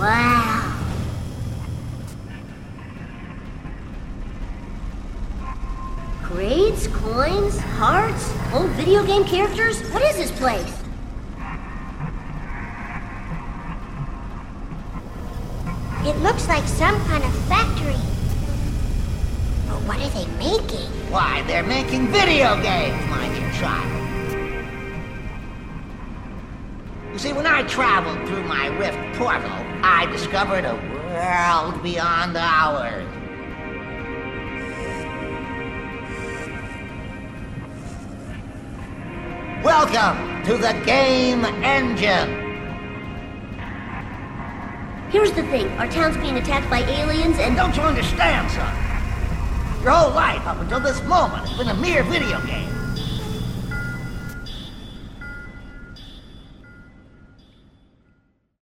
Wow. Grades, coins, hearts, old video game characters? What is this place? It looks like some kind of factory. But what are they making? Why, they're making video games, mind you child. See, when I traveled through my rift portal, I discovered a world beyond ours. Welcome to the game engine. Here's the thing our town's being attacked by aliens and. Don't you understand, son? Your whole life up until this moment has been a mere video game.